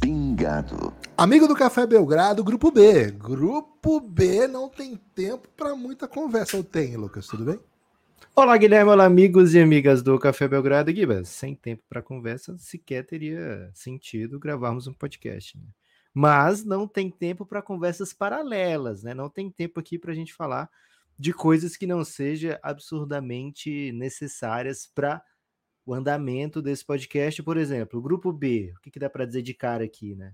Pingado. Amigo do Café Belgrado, Grupo B. Grupo B não tem tempo para muita conversa. Ou tem, Lucas? Tudo bem? Olá, Guilherme. Olá, amigos e amigas do Café Belgrado. Guibas, sem tempo para conversa, sequer teria sentido gravarmos um podcast. Né? Mas não tem tempo para conversas paralelas, né? Não tem tempo aqui para a gente falar de coisas que não sejam absurdamente necessárias para o andamento desse podcast. Por exemplo, o Grupo B. O que, que dá para dizer de cara aqui, né?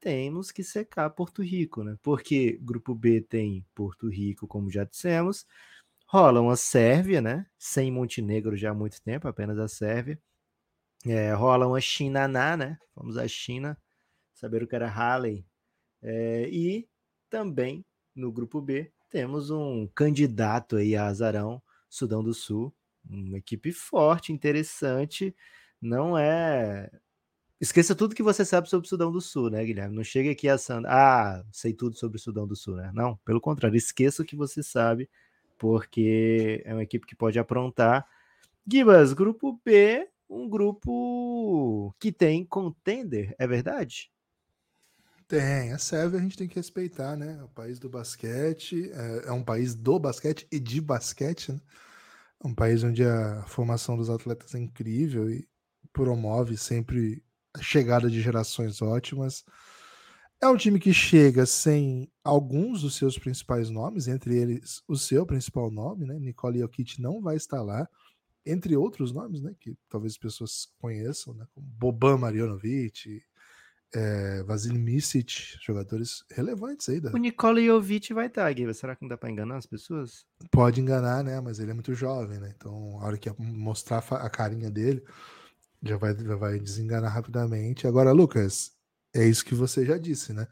Temos que secar Porto Rico, né? Porque Grupo B tem Porto Rico, como já dissemos rola uma Sérvia, né? Sem Montenegro já há muito tempo, apenas a Sérvia. É, rola uma Chinaná, né? Vamos à China, saber o que era Halley. É, e também no grupo B temos um candidato aí a azarão, Sudão do Sul, uma equipe forte, interessante. Não é. Esqueça tudo que você sabe sobre o Sudão do Sul, né, Guilherme? Não chega aqui assando. Ah, sei tudo sobre o Sudão do Sul, né? Não, pelo contrário, esqueça o que você sabe porque é uma equipe que pode aprontar. Gibas, grupo B, um grupo que tem contender, é verdade? Tem, a Sérvia a gente tem que respeitar, né? O país do basquete, é, é um país do basquete e de basquete, né? É um país onde a formação dos atletas é incrível e promove sempre a chegada de gerações ótimas. É um time que chega sem alguns dos seus principais nomes, entre eles o seu principal nome, né? Nicole Jokic não vai estar lá, entre outros nomes, né? Que talvez as pessoas conheçam, né? Como Boban Marjanovic, é, Vasil Misic, jogadores relevantes aí. Da... O Nicole Jovic vai estar, Guilherme. Será que não dá para enganar as pessoas? Pode enganar, né? Mas ele é muito jovem, né? Então, a hora que mostrar a carinha dele, já vai, já vai desenganar rapidamente. Agora, Lucas, é isso que você já disse, né?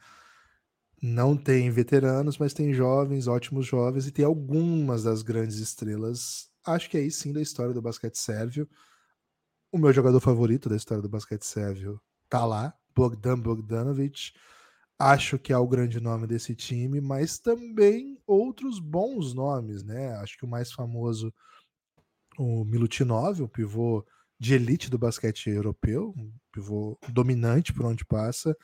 Não tem veteranos, mas tem jovens, ótimos jovens, e tem algumas das grandes estrelas. Acho que aí sim da história do basquete sérvio. O meu jogador favorito da história do basquete sérvio tá lá, Bogdan Bogdanovic. Acho que é o grande nome desse time, mas também outros bons nomes, né? Acho que o mais famoso, o Milutinov, o pivô de elite do basquete europeu, um pivô dominante por onde passa.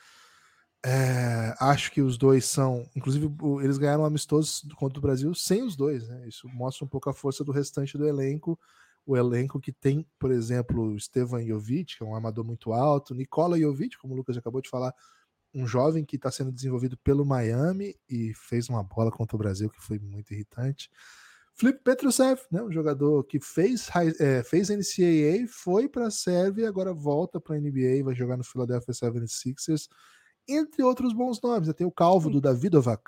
É, acho que os dois são, inclusive, eles ganharam amistosos contra o Brasil sem os dois, né? Isso mostra um pouco a força do restante do elenco. O elenco que tem, por exemplo, Stevan Jovic, que é um armador muito alto, Nikola Jovic, como o Lucas acabou de falar, um jovem que está sendo desenvolvido pelo Miami e fez uma bola contra o Brasil que foi muito irritante. Flip Petrusev, né, um jogador que fez, é, fez NCAA, foi para a Sérvia, agora volta para a NBA, vai jogar no Philadelphia 76ers, entre outros bons nomes. Tem o calvo do Davidovac,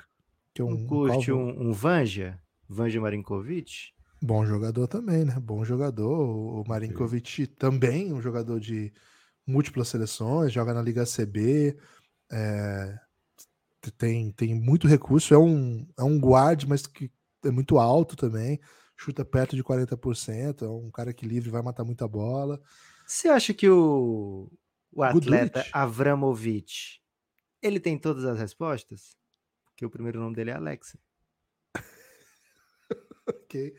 que é um. Curte um, um, um Vanja? Vanja Marinkovic? Bom jogador também, né? Bom jogador. O Marinkovic também, um jogador de múltiplas seleções, joga na Liga CB. É, tem, tem muito recurso, é um, é um guard, mas que é muito alto também, chuta perto de 40%, é um cara que livre vai matar muita bola. Você acha que o, o atleta Goodrich? Avramovic, ele tem todas as respostas? Porque o primeiro nome dele é Alexa. ok.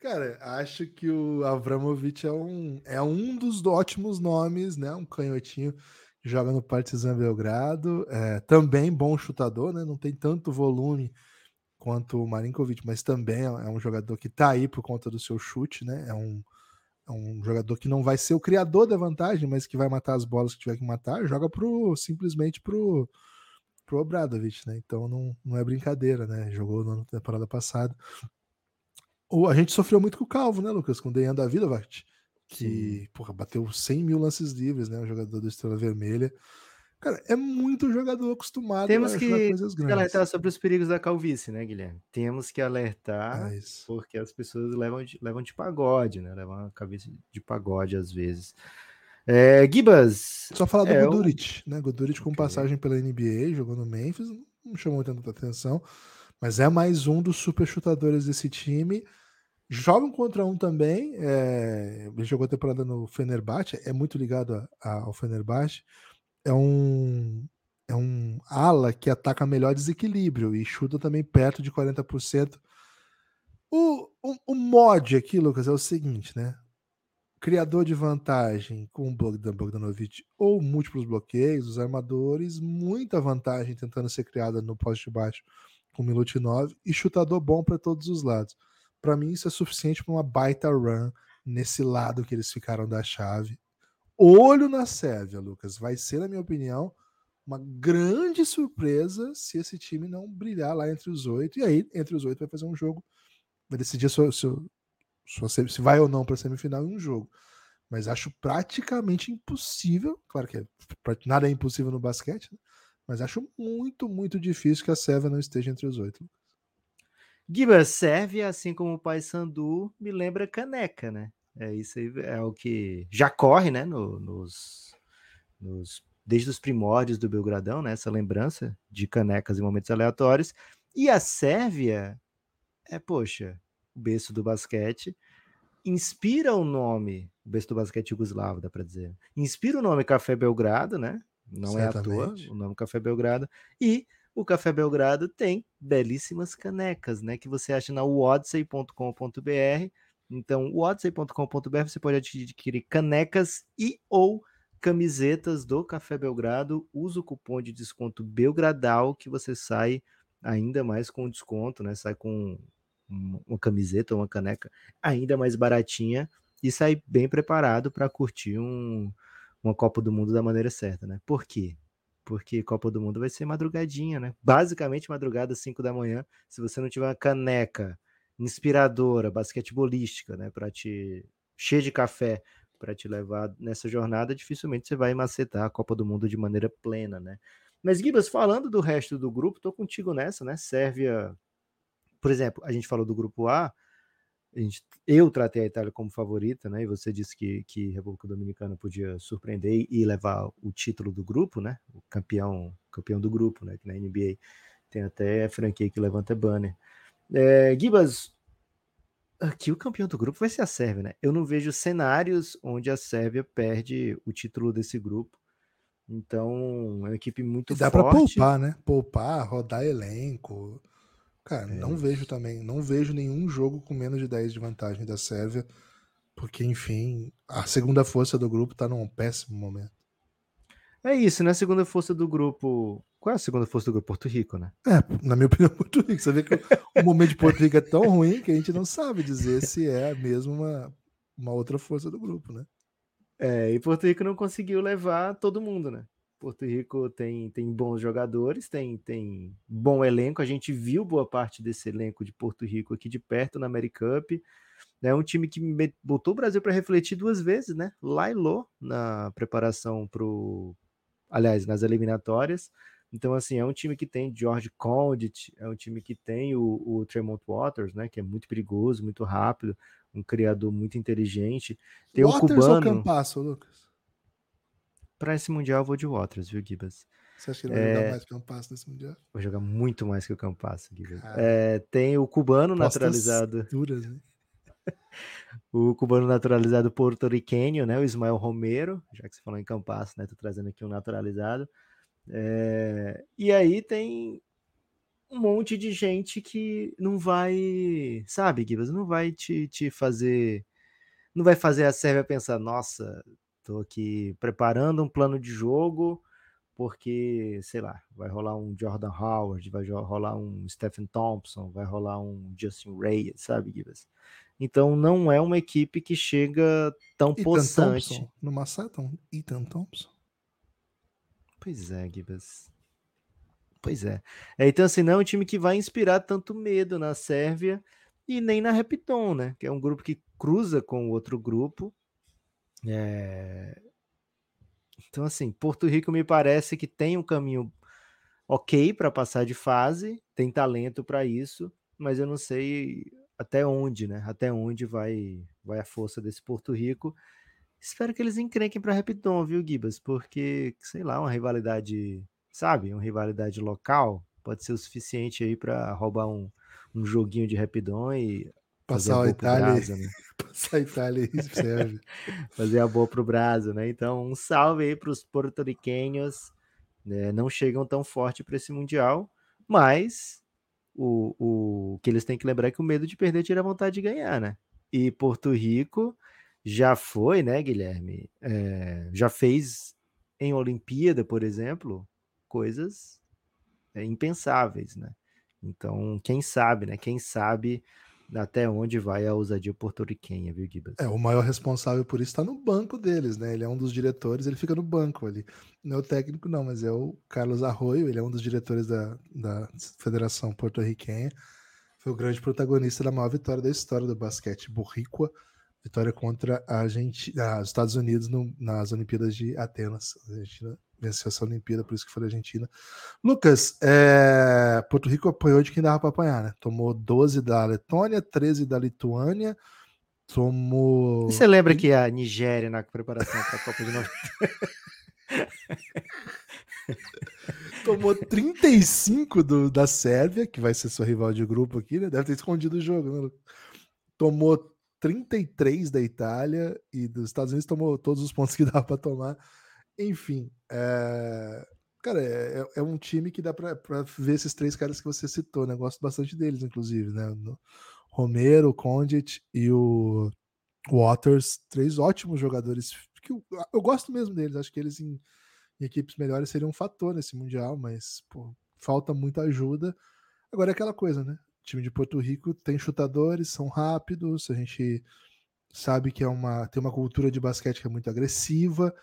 Cara, acho que o Avramovic é um, é um dos ótimos nomes, né? Um canhotinho que joga no Partizan Belgrado. É, também bom chutador, né? Não tem tanto volume quanto o Marinkovic, mas também é um jogador que está aí por conta do seu chute, né? É um, é um jogador que não vai ser o criador da vantagem, mas que vai matar as bolas que tiver que matar, joga pro, simplesmente pro, pro Obradovic, né? Então não, não é brincadeira, né? Jogou na temporada passada. O, a gente sofreu muito com o Calvo, né, Lucas? Com o Dejan Davidovich, que porra, bateu 100 mil lances livres, né? O jogador do Estrela Vermelha. Cara, é muito jogador acostumado Temos a que coisas grandes. alertar sobre os perigos da calvície, né, Guilherme? Temos que alertar, é porque as pessoas levam de, levam de pagode, né? Levam a calvície de pagode às vezes. É, Gibas. Só falar do é, Guduric, né? Guduric com passagem pela NBA, jogou no Memphis, não chamou tanta atenção, mas é mais um dos super chutadores desse time. Joga um contra um também, é, ele jogou a temporada no Fenerbahçe, é muito ligado a, a, ao Fenerbahçe é um é um ala que ataca melhor desequilíbrio e chuta também perto de 40%. O, o, o mod aqui, Lucas, é o seguinte, né? Criador de vantagem com o Bogdan Bogdanovic ou múltiplos bloqueios, os armadores, muita vantagem tentando ser criada no poste baixo com Milutinov e chutador bom para todos os lados. Para mim, isso é suficiente para uma baita run nesse lado que eles ficaram da chave. Olho na Sérvia, Lucas. Vai ser, na minha opinião, uma grande surpresa se esse time não brilhar lá entre os oito. E aí, entre os oito, vai fazer um jogo, vai decidir sua, sua, sua, se vai ou não para a semifinal em um jogo. Mas acho praticamente impossível, claro que é, nada é impossível no basquete, né? mas acho muito, muito difícil que a Sérvia não esteja entre os oito. Giba, Sérvia, assim como o Paysandu, me lembra caneca, né? É isso aí, é o que já corre, né? No, nos, nos desde os primórdios do Belgradão, né? Essa lembrança de canecas em momentos aleatórios. E a Sérvia é, poxa, o berço do basquete, inspira o nome, o berço do basquete jugoslavo, dá para dizer. Inspira o nome Café Belgrado, né? Não Certamente. é à toa o nome Café Belgrado. E o Café Belgrado tem belíssimas canecas, né? Que você acha na wodsey.com.br. Então, wodsey.com.br você pode adquirir canecas e ou camisetas do Café Belgrado, usa o cupom de desconto Belgradal que você sai ainda mais com desconto, né? Sai com uma camiseta ou uma caneca ainda mais baratinha e sai bem preparado para curtir um, uma Copa do Mundo da maneira certa, né? Por quê? Porque Copa do Mundo vai ser madrugadinha, né? Basicamente madrugada 5 da manhã. Se você não tiver uma caneca inspiradora, basquetebolística, né, para te cheia de café para te levar nessa jornada, dificilmente você vai macetar a Copa do Mundo de maneira plena, né? Mas, Gibas, falando do resto do grupo, tô contigo nessa, né? Sérvia, por exemplo, a gente falou do grupo A, gente, eu tratei a Itália como favorita, né? E você disse que, que República Dominicana podia surpreender e levar o título do grupo, né? O campeão, campeão do grupo, né? Que na NBA tem até franquia que levanta banner. É, Gibas, aqui o campeão do grupo vai ser a Sérvia, né? Eu não vejo cenários onde a Sérvia perde o título desse grupo. Então, é uma equipe muito dá forte. Dá para poupar, né? Poupar, rodar elenco. Cara, é. não vejo também, não vejo nenhum jogo com menos de 10 de vantagem da Sérvia, porque enfim, a segunda força do grupo tá num péssimo momento. É isso, né? A segunda força do grupo. Qual é a segunda força do grupo? Porto Rico, né? É, na minha opinião, Porto Rico. Você vê que o momento de Porto Rico é tão ruim que a gente não sabe dizer se é mesmo uma, uma outra força do grupo, né? É, e Porto Rico não conseguiu levar todo mundo, né? Porto Rico tem, tem bons jogadores, tem, tem bom elenco. A gente viu boa parte desse elenco de Porto Rico aqui de perto na AmeriCup. É um time que botou o Brasil para refletir duas vezes, né? Lá e Lô, na preparação para aliás, nas eliminatórias. Então, assim, é um time que tem George Condit, é um time que tem o, o Tremont Waters, né? Que é muito perigoso, muito rápido, um criador muito inteligente. Tem Waters o cubano. Ou Campasso, Lucas? Para esse mundial, eu vou de Waters, viu, Gibas? Você acha que ele vai é... jogar mais que o Campasso nesse mundial? Vai jogar muito mais que o Campasso, Gibas. É, tem o cubano naturalizado. Duras, né? o cubano naturalizado porto-riquenho, né? O Ismael Romero, já que você falou em Campas, né? Tô trazendo aqui um naturalizado. É... E aí tem um monte de gente que não vai, sabe, Gibas, não vai te, te fazer, não vai fazer a Sérvia pensar, nossa, tô aqui preparando um plano de jogo porque, sei lá, vai rolar um Jordan Howard, vai rolar um Stephen Thompson, vai rolar um Justin Ray, sabe, Gibas? Então não é uma equipe que chega tão Ethan possante. Thompson, no Massaton, Ethan Thompson. Pois é, Gibas. Pois é. é. Então, assim, não é um time que vai inspirar tanto medo na Sérvia e nem na Repton, né? Que é um grupo que cruza com outro grupo. É... Então, assim, Porto Rico me parece que tem um caminho ok para passar de fase, tem talento para isso, mas eu não sei até onde, né? Até onde vai vai a força desse Porto Rico. Espero que eles encrenquem para Rapidon, viu, Gibas? Porque, sei lá, uma rivalidade, sabe? Uma rivalidade local pode ser o suficiente aí para roubar um, um joguinho de Rapidon e Passar a Itália, Brasil, né? passar a Itália serve. Fazer a boa pro Brasil, né? Então, um salve aí para os porto-riquenhos. Né? Não chegam tão forte para esse Mundial, mas o, o que eles têm que lembrar é que o medo de perder tira a vontade de ganhar, né? E Porto Rico já foi, né, Guilherme? É, já fez em Olimpíada, por exemplo, coisas é, impensáveis, né? Então, quem sabe, né? Quem sabe até onde vai a ousadia porto-riquenha, viu, Gibas? É, o maior responsável por isso está no banco deles, né? Ele é um dos diretores, ele fica no banco ali. Não é o técnico, não, mas é o Carlos Arroio, ele é um dos diretores da, da Federação Porto-Riquenha. Foi o grande protagonista da maior vitória da história do basquete borríqua, vitória contra a Argentina, ah, os Estados Unidos no, nas Olimpíadas de Atenas. A Argentina venceu essa Olimpíada, por isso que foi a Argentina. Lucas, é... Porto Rico apoiou de quem dava para apanhar, né? Tomou 12 da Letônia, 13 da Lituânia, tomou. Você lembra que a Nigéria, na preparação para a Copa de 90. Tomou 35 do, da Sérvia, que vai ser sua rival de grupo aqui, né? Deve ter escondido o jogo, né? Tomou 33 da Itália e dos Estados Unidos tomou todos os pontos que dava para tomar. Enfim, é... cara, é, é, um time que dá para ver esses três caras que você citou, né? Gosto bastante deles, inclusive, né? Romero, Condit e o Waters, três ótimos jogadores que eu, eu gosto mesmo deles. Acho que eles em, em, equipes melhores seriam um fator nesse mundial, mas pô, falta muita ajuda. Agora é aquela coisa, né? O time de Porto Rico tem chutadores, são rápidos, a gente sabe que é uma tem uma cultura de basquete que é muito agressiva.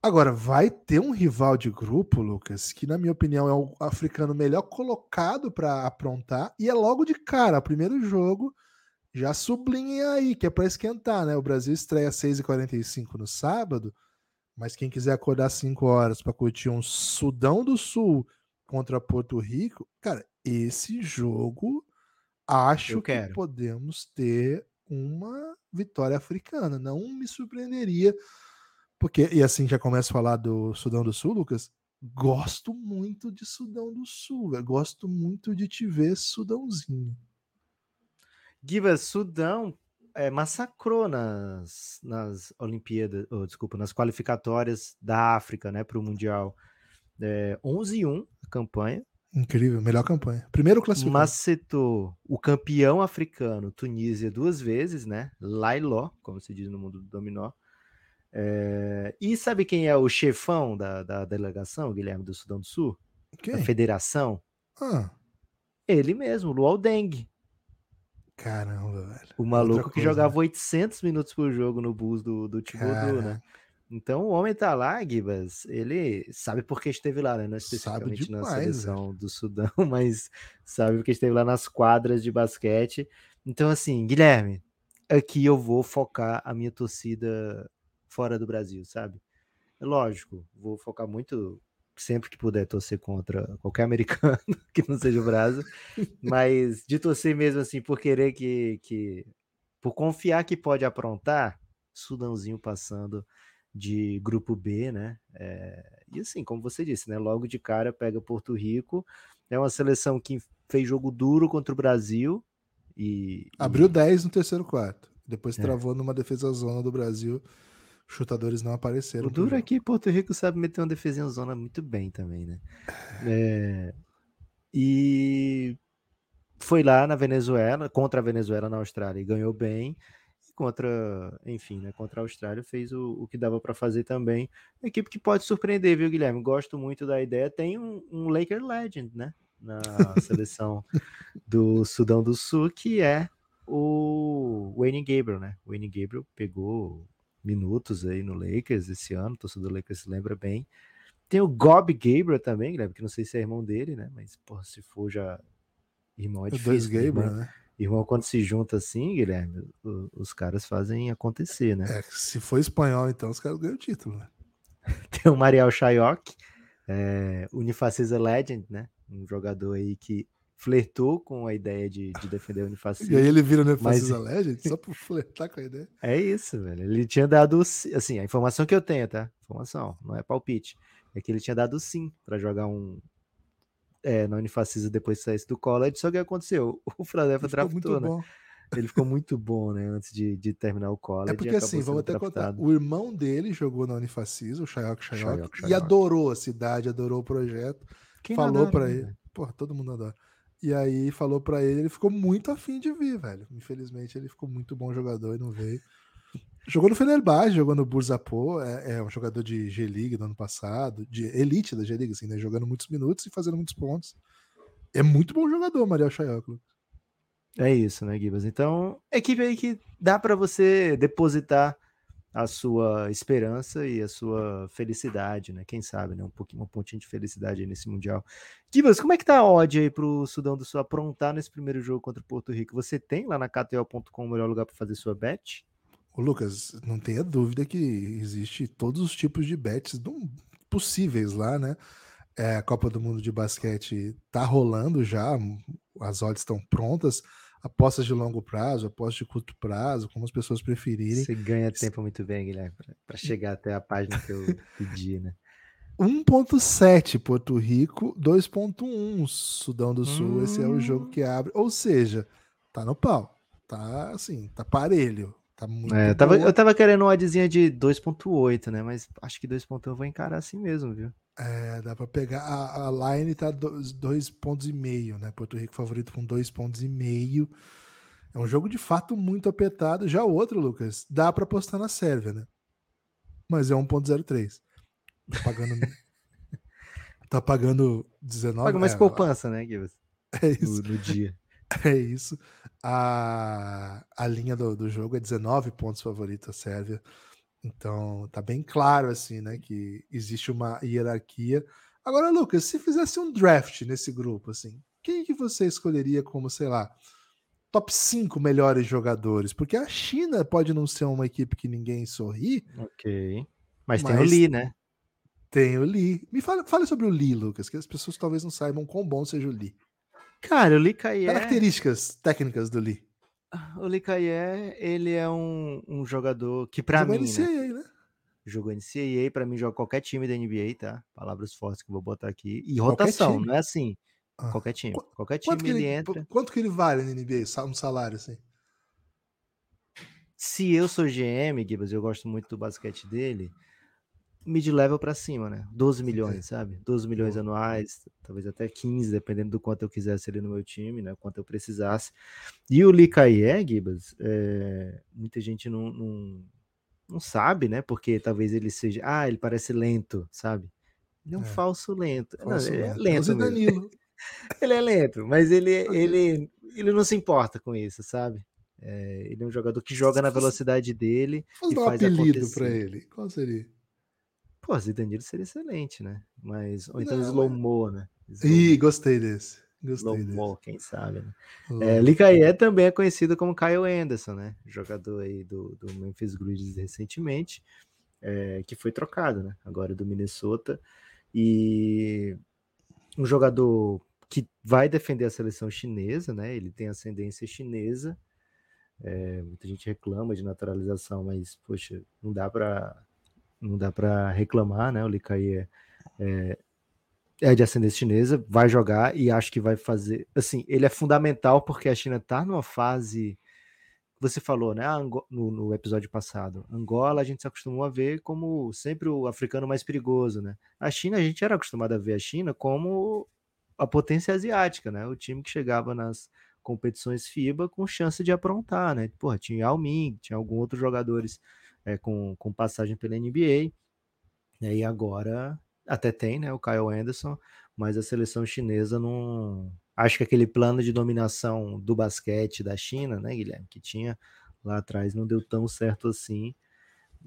Agora, vai ter um rival de grupo, Lucas, que, na minha opinião, é o africano melhor colocado para aprontar, e é logo de cara, primeiro jogo, já sublinha aí, que é para esquentar, né? O Brasil estreia às 6h45 no sábado, mas quem quiser acordar 5 horas para curtir um Sudão do Sul contra Porto Rico, cara, esse jogo acho que podemos ter uma vitória africana. Não me surpreenderia porque, e assim já começo a falar do Sudão do Sul, Lucas. Gosto muito de Sudão do Sul, véio. gosto muito de te ver Sudãozinho. Gibas, Sudão é, massacrou nas, nas Olimpíadas, oh, desculpa, nas qualificatórias da África, né, para o Mundial. É, 11 1 a campanha. Incrível, melhor campanha. Primeiro classificado. Macetou o campeão africano, Tunísia, duas vezes, né? Lailó, como se diz no mundo do dominó. É... E sabe quem é o chefão da, da delegação, Guilherme, do Sudão do Sul? Quem? Da federação? Ah. Ele mesmo, Luol Deng. Caramba, velho. O maluco coisa, que jogava né? 800 minutos por jogo no bus do, do Thibodeau, né? Então o homem tá lá, Gibas, ele sabe porque esteve lá, né? Não especificamente demais, na seleção velho. do Sudão, mas sabe porque esteve lá nas quadras de basquete. Então, assim, Guilherme, aqui eu vou focar a minha torcida fora do Brasil, sabe? É lógico, vou focar muito sempre que puder torcer contra qualquer americano que não seja o Brasil, mas de torcer mesmo assim por querer que, que por confiar que pode aprontar, Sudãozinho passando de grupo B, né? É, e assim, como você disse, né? Logo de cara pega Porto Rico, é uma seleção que fez jogo duro contra o Brasil e abriu e... 10 no terceiro quarto, depois é. travou numa defesa zona do Brasil chutadores não apareceram. O duro é que Porto Rico sabe meter uma defesa zona muito bem também, né? É, e foi lá na Venezuela, contra a Venezuela na Austrália e ganhou bem. E contra, enfim, né, contra a Austrália fez o, o que dava para fazer também. Uma equipe que pode surpreender, viu, Guilherme? Gosto muito da ideia. Tem um, um Laker Legend, né? Na seleção do Sudão do Sul, que é o Wayne Gabriel, né? O Wayne Gabriel pegou minutos aí no Lakers esse ano, o torcedor do Lakers se lembra bem. Tem o Gob Gabriel também, Guilherme, que não sei se é irmão dele, né? Mas, porra, se for já irmão é difícil. Dois Gabriel, irmão, né? Irmão, quando se junta assim, Guilherme, os caras fazem acontecer, né? É, se for espanhol, então os caras ganham o título, né? Tem o Mariel Chayok, é, Unifacisa Legend, né? Um jogador aí que flertou com a ideia de, de defender o unifascismo. E aí ele vira Unifacisa mas... Legend só por flertar com a ideia. É isso, velho. Ele tinha dado, assim, a informação que eu tenho, tá? Informação, não é palpite. É que ele tinha dado sim para jogar um é, na Unifacisa depois que saísse do college, só que aconteceu, o Philadelphia draftou, né? Bom. Ele ficou muito bom, né? Antes de, de terminar o college. É porque assim, vamos até contar. O irmão dele jogou na Unifacis, o Shayok Shayok, e adorou a cidade, adorou o projeto. Quem falou para ele. Né? Porra, todo mundo adora. E aí falou para ele, ele ficou muito afim de vir, velho. Infelizmente ele ficou muito bom jogador e não veio. Jogou no Fenerbahçe, jogou no Bursapo, é, é um jogador de G-League do ano passado, de elite da G-League, assim, né? Jogando muitos minutos e fazendo muitos pontos. É muito bom jogador, Mariel Chayoclo. É isso, né, Gibas? Então, equipe aí que dá para você depositar a sua esperança e a sua felicidade, né? Quem sabe, né? Um pouquinho, um pontinho de felicidade aí nesse Mundial. Gibas, como é que tá a odd aí pro Sudão do Sul aprontar nesse primeiro jogo contra o Porto Rico? Você tem lá na KTO.com o melhor lugar para fazer sua bet? Ô Lucas, não tenha dúvida que existe todos os tipos de bets possíveis lá, né? É, a Copa do Mundo de basquete tá rolando já, as odds estão prontas. Apostas de longo prazo, apostas de curto prazo, como as pessoas preferirem. Você ganha tempo muito bem, Guilherme, para chegar até a página que eu pedi, né? 1.7 Porto Rico, 2.1 Sudão do Sul. Hum. Esse é o jogo que abre. Ou seja, tá no pau. Tá assim, tá parelho. Tá muito é, eu, tava, eu tava querendo uma oddzinha de 2.8, né? Mas acho que 2.1 eu vou encarar assim mesmo, viu? É, dá pra pegar. A, a line tá dois, dois pontos e meio, né? Porto Rico favorito com dois pontos e meio. É um jogo de fato muito apertado. Já o outro, Lucas, dá para apostar na Sérvia, né? Mas é 1.03. Tá pagando. tá pagando 19. Paga mais é, poupança, né, Gibbs? É isso. No, no dia. É isso. A, a linha do, do jogo é 19 pontos favorito a Sérvia. Então tá bem claro assim, né, que existe uma hierarquia. Agora, Lucas, se fizesse um draft nesse grupo, assim, quem que você escolheria como, sei lá, top 5 melhores jogadores? Porque a China pode não ser uma equipe que ninguém sorri. Ok. Mas, mas tem o Lee, né? Tem o Lee. Me fale, fale sobre o Lee, Lucas, que as pessoas talvez não saibam quão bom seja o Lee. Cara, o Lee Kaye... Características técnicas do Lee. O Kaye, ele é um, um jogador que para mim, NCAA, né? né? Jogou NCAA, para mim joga qualquer time da NBA, tá? Palavras fortes que eu vou botar aqui. E rotação, não é assim. Ah. Qualquer time. Qualquer time ele, ele, entra. Quanto que ele vale na NBA, um salário assim? Se eu sou GM, Gibbs, eu gosto muito do basquete dele, mid-level para cima, né? 12 milhões, sabe? 12 milhões anuais, talvez até 15, dependendo do quanto eu quisesse ali no meu time, né? Quanto eu precisasse. E o Likaie, Gibas, é, muita gente não, não, não, sabe, né? Porque talvez ele seja. Ah, ele parece lento, sabe? Ele é um é. falso lento. Falso não, ele é lento. Mesmo. ele é lento, mas ele, ele, ele não se importa com isso, sabe? É, ele é um jogador que joga na velocidade dele. Vamos dar um apelido para ele. Qual seria? Pô, Zidanilo seria excelente, né? Mas, ou então não, Slow Mo, né? Slow Ih, gostei desse. Gostei Slow Mo, quem sabe, né? É, Licaie também é conhecido como Kyle Anderson, né? Jogador aí do, do Memphis Grizzlies recentemente, é, que foi trocado, né? Agora do Minnesota. E um jogador que vai defender a seleção chinesa, né? Ele tem ascendência chinesa. É, muita gente reclama de naturalização, mas, poxa, não dá para não dá para reclamar, né? O Likai é, é, é, de ascendência chinesa, vai jogar e acho que vai fazer. Assim, ele é fundamental porque a China está numa fase. Você falou, né? No, no, episódio passado, Angola a gente se acostumou a ver como sempre o africano mais perigoso, né? A China, a gente era acostumado a ver a China como a potência asiática, né? O time que chegava nas competições FIBA com chance de aprontar, né? Porra, tinha Yao Ming, tinha alguns outros jogadores é, com, com passagem pela NBA. Né, e agora até tem, né, o Kyle Anderson, mas a seleção chinesa não. Acho que aquele plano de dominação do basquete da China, né, Guilherme, que tinha lá atrás, não deu tão certo assim.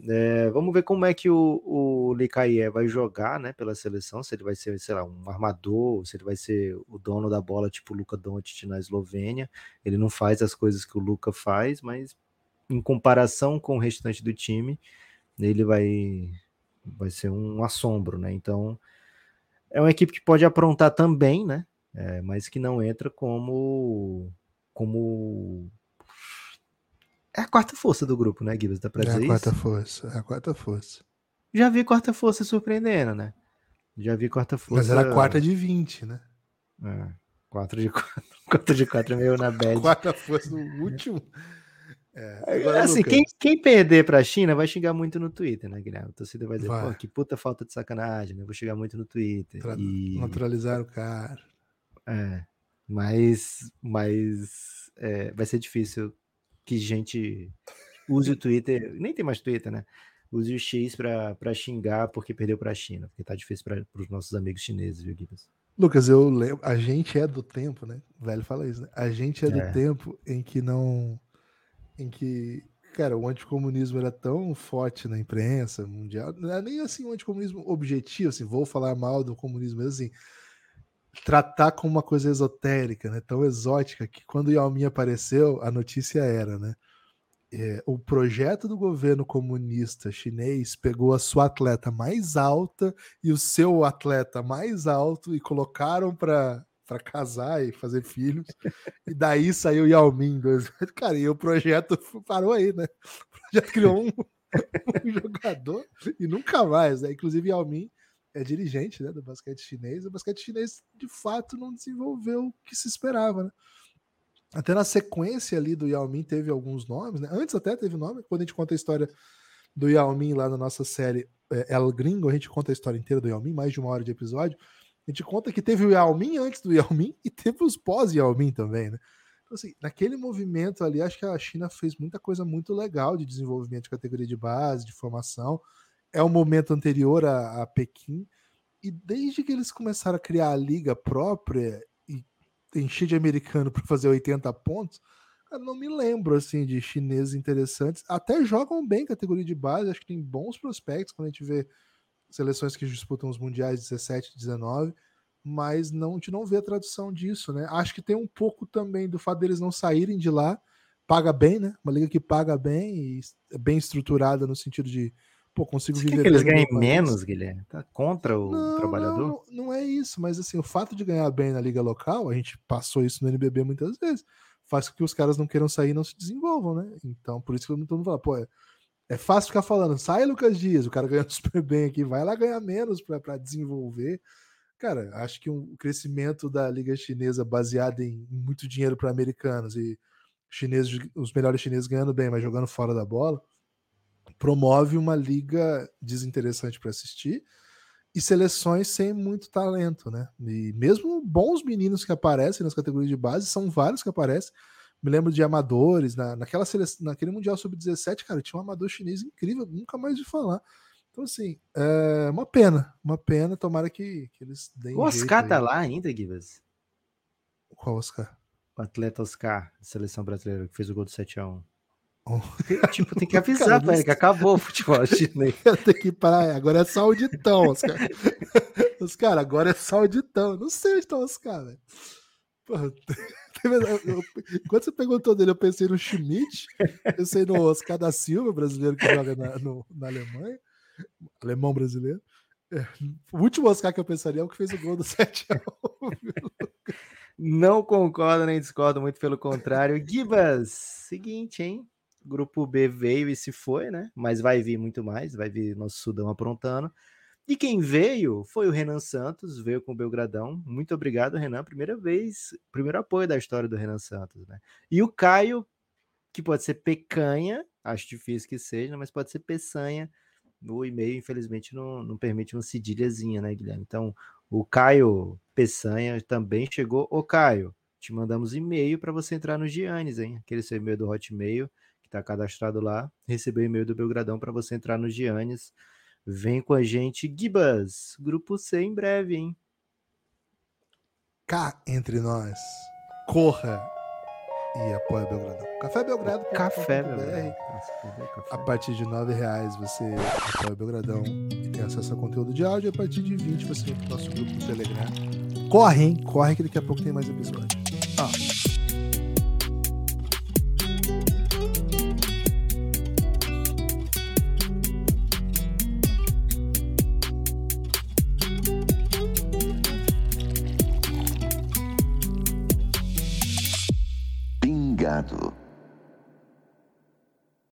É, vamos ver como é que o, o Likaie vai jogar né, pela seleção, se ele vai ser, sei lá, um armador, se ele vai ser o dono da bola, tipo o Luka Doncic na Eslovênia. Ele não faz as coisas que o Luka faz, mas em comparação com o restante do time, ele vai, vai ser um assombro, né? Então, é uma equipe que pode aprontar também, né? É, mas que não entra como como é a quarta força do grupo, né, Gibbs? Dá pra dizer é a quarta isso? força, é a quarta força. Já vi quarta força surpreendendo, né? Já vi quarta força. Mas era a quarta de 20, né? É, 4 de 4. Conta de quatro meio na bad. Quarta força no último. É, agora, assim, quem, quem, perder para a China vai xingar muito no Twitter, né, Guilherme? A torcida vai dizer, vai. pô, que puta falta de sacanagem, né? Vou xingar muito no Twitter. Tra e... Naturalizar o cara. É, mas, mas é, vai ser difícil que gente use o Twitter, nem tem mais Twitter, né? Use o X para xingar porque perdeu para a China, porque tá difícil para os nossos amigos chineses, viu, Gibbs? Lucas, eu lembro, a gente é do tempo, né? O velho fala isso, né? A gente é, é. do tempo em que não em que, cara, o anticomunismo era tão forte na imprensa mundial, não é nem assim um anticomunismo objetivo, assim, vou falar mal do comunismo, mas assim, tratar como uma coisa esotérica, né, tão exótica, que quando o Yao Ming apareceu, a notícia era, né, é, o projeto do governo comunista chinês pegou a sua atleta mais alta e o seu atleta mais alto e colocaram para para casar e fazer filhos. E daí saiu Yao Ming. Cara, e o projeto parou aí, né? O projeto criou um, um jogador e nunca mais, né? Inclusive, Yao Ming é dirigente né, do basquete chinês. O basquete chinês, de fato, não desenvolveu o que se esperava, né? Até na sequência ali do Yao Ming teve alguns nomes, né? Antes até teve nome, quando a gente conta a história do Yao Ming lá na nossa série é, El Gringo, a gente conta a história inteira do Yao Ming, mais de uma hora de episódio. A gente conta que teve o Yao Ming antes do Yao Ming e teve os pós-Yao Ming também, né? Então, assim, naquele movimento ali, acho que a China fez muita coisa muito legal de desenvolvimento de categoria de base, de formação. É o momento anterior a, a Pequim. E desde que eles começaram a criar a liga própria e encher de americano para fazer 80 pontos, eu não me lembro assim de chineses interessantes. Até jogam bem categoria de base, acho que tem bons prospectos quando a gente vê seleções que disputam os mundiais 17 19, mas não, a gente não vê a tradução disso, né? Acho que tem um pouco também do fato deles não saírem de lá, paga bem, né? Uma liga que paga bem e é bem estruturada no sentido de pô, consigo Você viver. que eles ganhem menos, Guilherme? Tá contra o não, trabalhador? Não, não é isso, mas assim, o fato de ganhar bem na liga local, a gente passou isso no NBB muitas vezes, faz com que os caras não queiram sair e não se desenvolvam, né? Então, por isso que eu não tô falando, pô, é, é fácil ficar falando, sai Lucas Dias, o cara ganha super bem aqui, vai lá ganhar menos para desenvolver. Cara, acho que um crescimento da liga chinesa baseado em muito dinheiro para americanos e chineses, os melhores chineses ganhando bem, mas jogando fora da bola, promove uma liga desinteressante para assistir e seleções sem muito talento, né? E mesmo bons meninos que aparecem nas categorias de base, são vários que aparecem, me lembro de amadores, na, naquela seleção, naquele Mundial Sub-17, cara, tinha um amador chinês incrível, nunca mais de falar. Então, assim, é uma pena, uma pena, tomara que, que eles deem. O Oscar tá lá ainda, Givas? Qual Oscar? O atleta Oscar, seleção brasileira, que fez o gol do 7x1. Oh. Tipo, tem que avisar cara, ele que acabou o futebol chinês. tem que parar, agora é só auditão, Oscar. Os caras, agora é só auditão. Não sei onde tá o Oscar, velho. Quando você perguntou dele, eu pensei no Schmidt, pensei no Oscar da Silva, brasileiro que joga na, no, na Alemanha, alemão brasileiro. É, o último Oscar que eu pensaria é o que fez o gol do 7 x Não concordo nem discordo, muito pelo contrário. Gibas, seguinte, hein? Grupo B veio e se foi, né? Mas vai vir muito mais, vai vir nosso Sudão aprontando. E quem veio foi o Renan Santos, veio com o Belgradão. Muito obrigado, Renan. Primeira vez, primeiro apoio da história do Renan Santos, né? E o Caio, que pode ser pecanha, acho difícil que seja, mas pode ser peçanha. No e-mail, infelizmente, não, não permite uma cedilhazinha, né, Guilherme? Então, o Caio Peçanha também chegou. Ô, Caio, te mandamos e-mail para você entrar no Giannis, hein? Aquele seu e-mail do Hotmail, que está cadastrado lá. Recebeu e-mail do Belgradão para você entrar no Giannis. Vem com a gente, Gibas. Grupo C em breve, hein? Cá entre nós. Corra e apoia Belgrado. Café Belgrado. Café Belgrado. A partir de nove reais você apoia Belgradão e tem acesso a conteúdo de áudio. A partir de 20 você vem pro nosso grupo no Telegram. Corre, hein? Corre que daqui a pouco tem mais episódio.